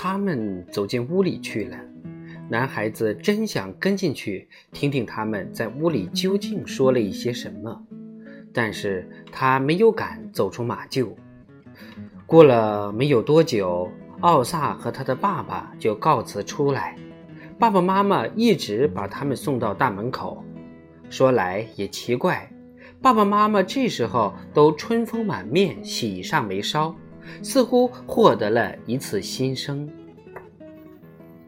他们走进屋里去了。男孩子真想跟进去听听他们在屋里究竟说了一些什么，但是他没有敢走出马厩。过了没有多久，奥萨和他的爸爸就告辞出来，爸爸妈妈一直把他们送到大门口。说来也奇怪，爸爸妈妈这时候都春风满面，喜上眉梢，似乎获得了一次新生。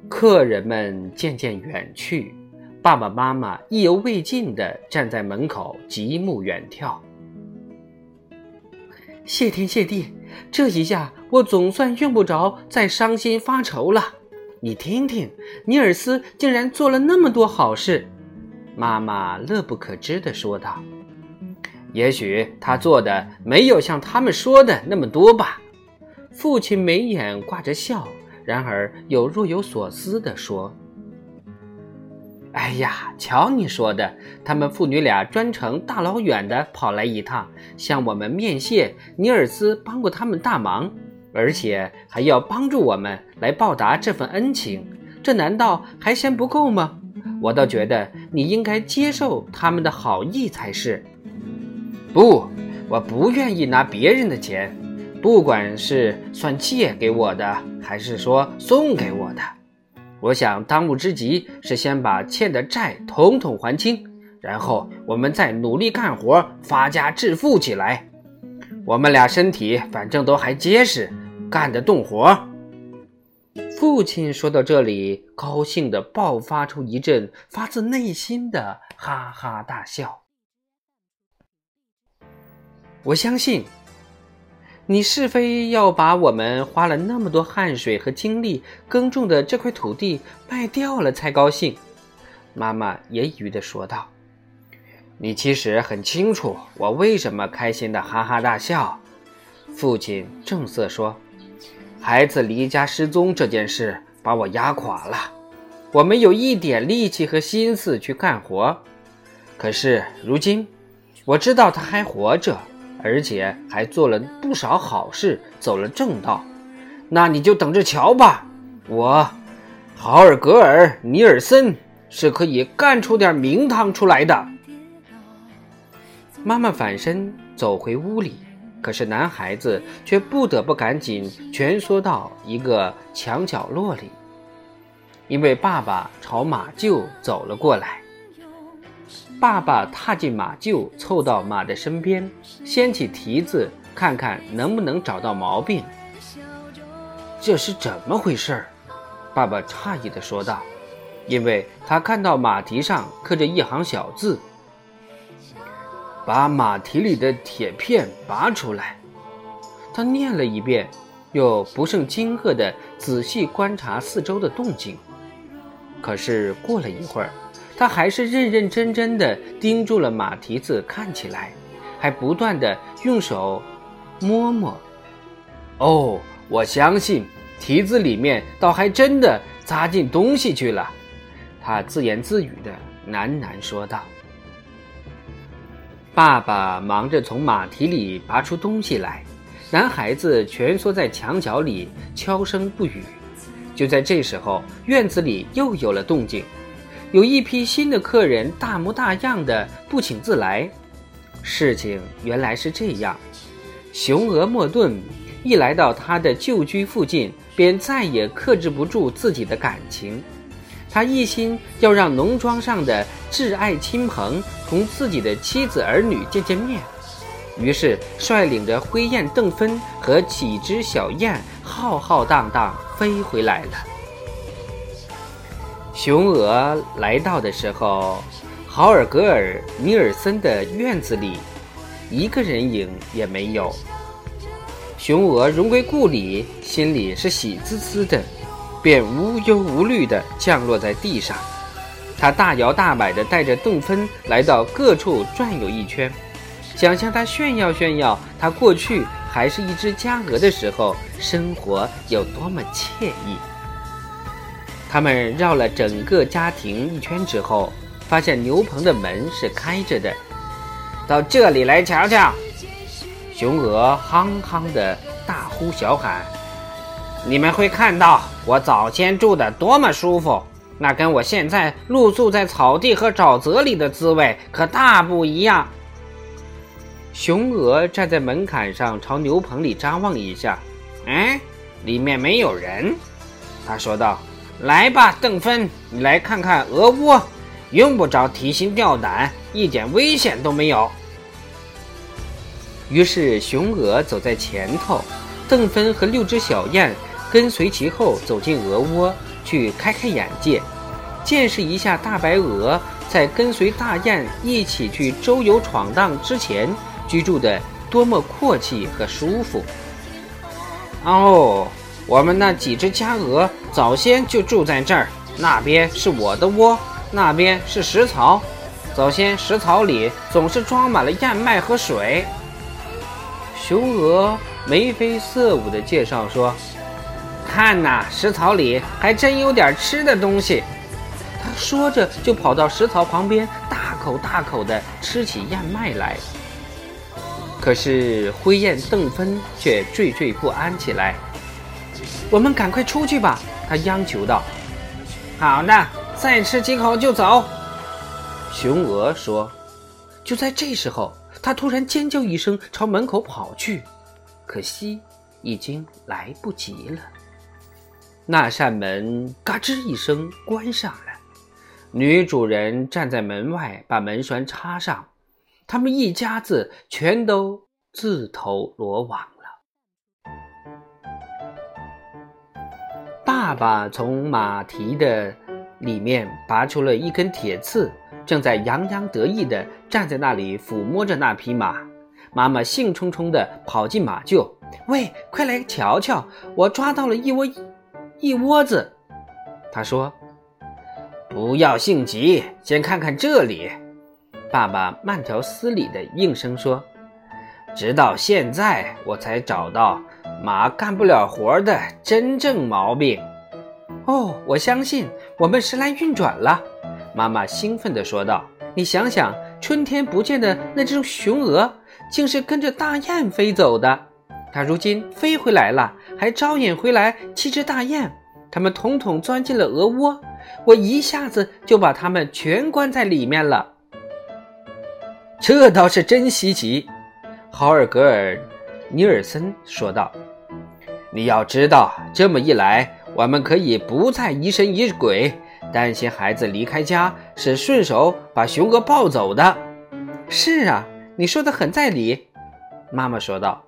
客人们渐渐远去，爸爸妈妈意犹未尽地站在门口，极目远眺。谢天谢地，这一下我总算用不着再伤心发愁了。你听听，尼尔斯竟然做了那么多好事，妈妈乐不可支地说道：“也许他做的没有像他们说的那么多吧。”父亲眉眼挂着笑。然而又若有所思地说：“哎呀，瞧你说的，他们父女俩专程大老远的跑来一趟，向我们面谢尼尔斯帮过他们大忙，而且还要帮助我们来报答这份恩情，这难道还嫌不够吗？我倒觉得你应该接受他们的好意才是。不，我不愿意拿别人的钱。”不管是算借给我的，还是说送给我的，我想当务之急是先把欠的债统统还清，然后我们再努力干活，发家致富起来。我们俩身体反正都还结实，干得动活。父亲说到这里，高兴地爆发出一阵发自内心的哈哈大笑。我相信。你是非要把我们花了那么多汗水和精力耕种的这块土地卖掉了才高兴？妈妈揶揄地说道。你其实很清楚我为什么开心的哈哈大笑。父亲正色说：“孩子离家失踪这件事把我压垮了，我没有一点力气和心思去干活。可是如今，我知道他还活着。”而且还做了不少好事，走了正道，那你就等着瞧吧！我，豪尔格尔·尼尔森是可以干出点名堂出来的。妈妈反身走回屋里，可是男孩子却不得不赶紧蜷缩到一个墙角落里，因为爸爸朝马厩走了过来。爸爸踏进马厩，凑到马的身边，掀起蹄子，看看能不能找到毛病。这是怎么回事？爸爸诧异地说道，因为他看到马蹄上刻着一行小字：“把马蹄里的铁片拔出来。”他念了一遍，又不胜惊愕地仔细观察四周的动静。可是过了一会儿。他还是认认真真的盯住了马蹄子，看起来还不断的用手摸摸。哦，我相信蹄子里面倒还真的扎进东西去了。他自言自语的喃喃说道。爸爸忙着从马蹄里拔出东西来，男孩子蜷缩在墙角里悄声不语。就在这时候，院子里又有了动静。有一批新的客人大模大样的不请自来，事情原来是这样：雄鹅莫顿一来到他的旧居附近，便再也克制不住自己的感情，他一心要让农庄上的挚爱亲朋同自己的妻子儿女见见面，于是率领着灰雁邓芬和几只小雁浩浩荡荡飞回来了。雄鹅来到的时候，豪尔格尔·尼尔森的院子里一个人影也没有。雄鹅荣归故里，心里是喜滋滋的，便无忧无虑地降落在地上。他大摇大摆地带着邓芬来到各处转悠一圈，想向他炫耀炫耀他过去还是一只家鹅的时候，生活有多么惬意。他们绕了整个家庭一圈之后，发现牛棚的门是开着的。到这里来瞧瞧！雄鹅憨憨地大呼小喊：“你们会看到我早先住的多么舒服，那跟我现在露宿在草地和沼泽里的滋味可大不一样。雄鹅站在门槛上，朝牛棚里张望一下，哎，里面没有人。他说道：“来吧，邓芬，你来看看鹅窝，用不着提心吊胆，一点危险都没有。”于是雄鹅走在前头，邓芬和六只小雁跟随其后走进鹅窝，去开开眼界，见识一下大白鹅在跟随大雁一起去周游闯荡之前。居住的多么阔气和舒服！哦，我们那几只家鹅早先就住在这儿。那边是我的窝，那边是食槽。早先食槽里总是装满了燕麦和水。雄鹅眉飞色舞地介绍说：“看呐，食槽里还真有点吃的东西。”他说着就跑到食槽旁边，大口大口地吃起燕麦来。可是灰雁邓芬却惴惴不安起来。我们赶快出去吧，他央求道。好的，再吃几口就走。雄鹅说。就在这时候，他突然尖叫一声，朝门口跑去。可惜已经来不及了。那扇门嘎吱一声关上了。女主人站在门外，把门栓插上。他们一家子全都自投罗网爸爸从马蹄的里面拔出了一根铁刺，正在洋洋得意地站在那里抚摸着那匹马。妈妈兴冲冲地跑进马厩：“喂，快来瞧瞧，我抓到了一窝一窝子。”他说：“不要性急，先看看这里。”爸爸慢条斯理地应声说：“直到现在，我才找到马干不了活的真正毛病。”哦，我相信我们时来运转了。”妈妈兴奋地说道。“你想想，春天不见的那只雄鹅，竟是跟着大雁飞走的。它如今飞回来了，还招引回来七只大雁，它们统统钻进了鹅窝。我一下子就把它们全关在里面了。”这倒是真稀奇，豪尔格尔·尼尔森说道：“你要知道，这么一来，我们可以不再疑神疑鬼，担心孩子离开家是顺手把雄哥抱走的。”是啊，你说的很在理，妈妈说道。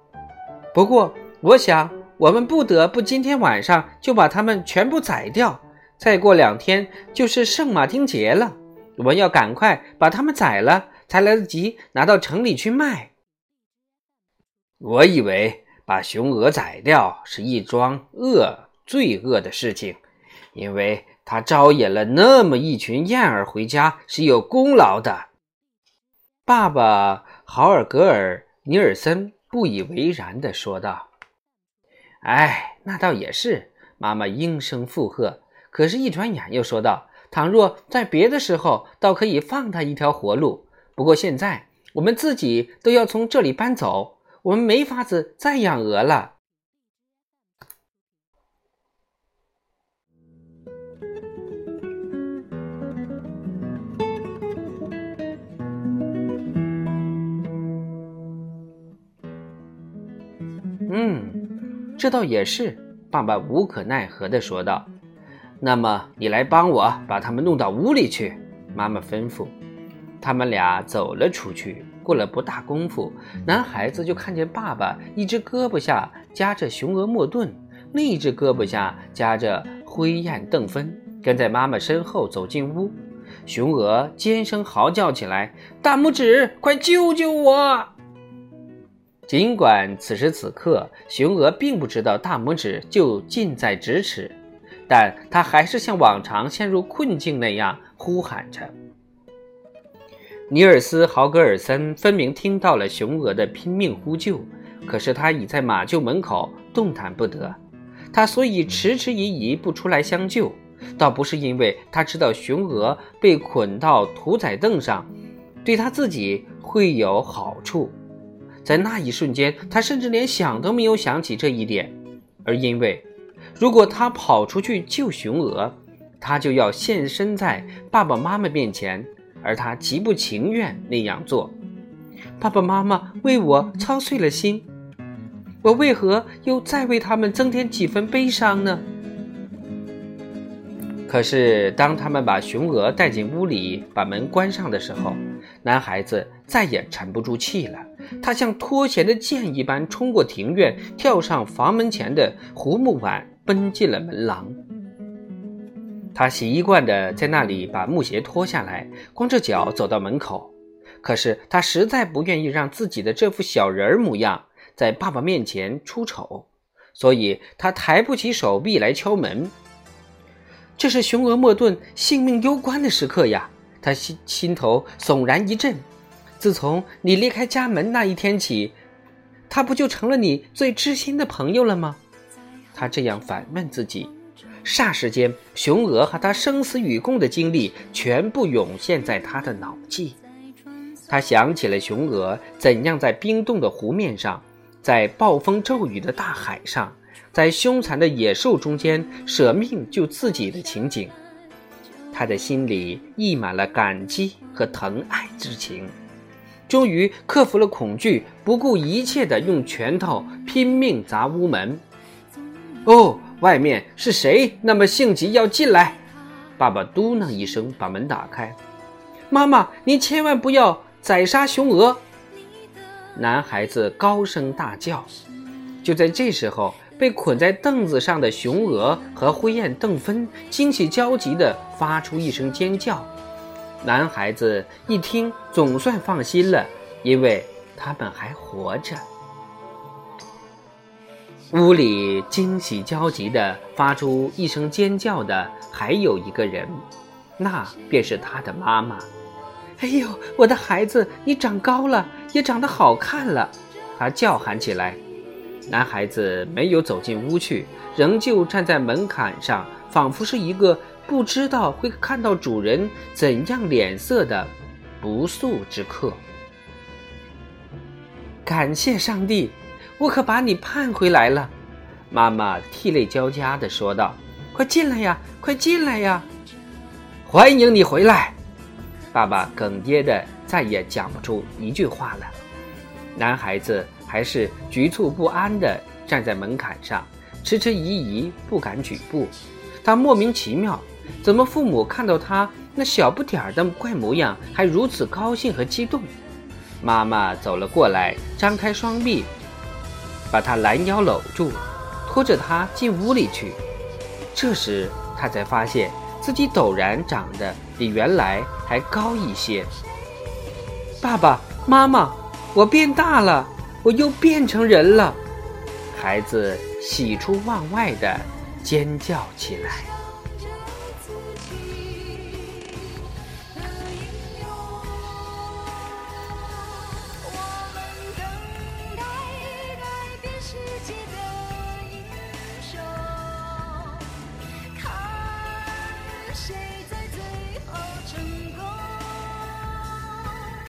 不过，我想我们不得不今天晚上就把它们全部宰掉。再过两天就是圣马丁节了，我们要赶快把它们宰了。才来得及拿到城里去卖。我以为把雄鹅宰掉是一桩恶罪恶的事情，因为它招引了那么一群燕儿回家是有功劳的。爸爸豪尔格尔尼尔森不以为然地说道：“哎，那倒也是。”妈妈应声附和。可是，一转眼又说道：“倘若在别的时候，倒可以放他一条活路。”不过现在我们自己都要从这里搬走，我们没法子再养鹅了。嗯，这倒也是，爸爸无可奈何的说道。那么你来帮我把它们弄到屋里去，妈妈吩咐。他们俩走了出去，过了不大功夫，男孩子就看见爸爸一只胳膊下夹着雄鹅莫顿，另一只胳膊下夹着灰雁邓芬，跟在妈妈身后走进屋。雄鹅尖声嚎叫起来：“大拇指，快救救我！”尽管此时此刻雄鹅并不知道大拇指就近在咫尺，但他还是像往常陷入困境那样呼喊着。尼尔斯·豪格尔森分明听到了雄鹅的拼命呼救，可是他已在马厩门口动弹不得。他所以迟迟疑疑不出来相救，倒不是因为他知道雄鹅被捆到屠宰凳上对他自己会有好处，在那一瞬间，他甚至连想都没有想起这一点，而因为如果他跑出去救雄鹅，他就要现身在爸爸妈妈面前，而他极不情愿那样做。爸爸妈妈为我操碎了心，我为何又再为他们增添几分悲伤呢？可是，当他们把雄鹅带进屋里，把门关上的时候，男孩子再也沉不住气了。他像脱弦的箭一般冲过庭院，跳上房门前的胡木碗，奔进了门廊。他习惯地在那里把木鞋脱下来，光着脚走到门口。可是他实在不愿意让自己的这副小人儿模样在爸爸面前出丑，所以他抬不起手臂来敲门。这是雄鹅莫顿性命攸关的时刻呀！他心心头悚然一震。自从你离开家门那一天起，他不就成了你最知心的朋友了吗？他这样反问自己。霎时间，雄鹅和他生死与共的经历全部涌现在他的脑际。他想起了雄鹅怎样在冰冻的湖面上，在暴风骤雨的大海上。在凶残的野兽中间舍命救自己的情景，他的心里溢满了感激和疼爱之情。终于克服了恐惧，不顾一切地用拳头拼命砸屋门。哦，外面是谁那么性急要进来？爸爸嘟囔一声，把门打开。妈妈，您千万不要宰杀雄鹅！男孩子高声大叫。就在这时候。被捆在凳子上的雄鹅和灰雁邓芬惊喜交集地发出一声尖叫。男孩子一听，总算放心了，因为他们还活着。屋里惊喜交集地发出一声尖叫的还有一个人，那便是他的妈妈。哎呦，我的孩子，你长高了，也长得好看了！他叫喊起来。男孩子没有走进屋去，仍旧站在门槛上，仿佛是一个不知道会看到主人怎样脸色的不速之客。感谢上帝，我可把你盼回来了！妈妈涕泪交加地说道：“快进来呀，快进来呀！欢迎你回来！”爸爸哽咽的再也讲不出一句话了。男孩子。还是局促不安地站在门槛上，迟迟疑疑，不敢举步。他莫名其妙，怎么父母看到他那小不点儿的怪模样，还如此高兴和激动？妈妈走了过来，张开双臂，把他拦腰搂住，拖着他进屋里去。这时他才发现自己陡然长得比原来还高一些。爸爸妈妈，我变大了。我又变成人了，孩子喜出望外的尖叫起来。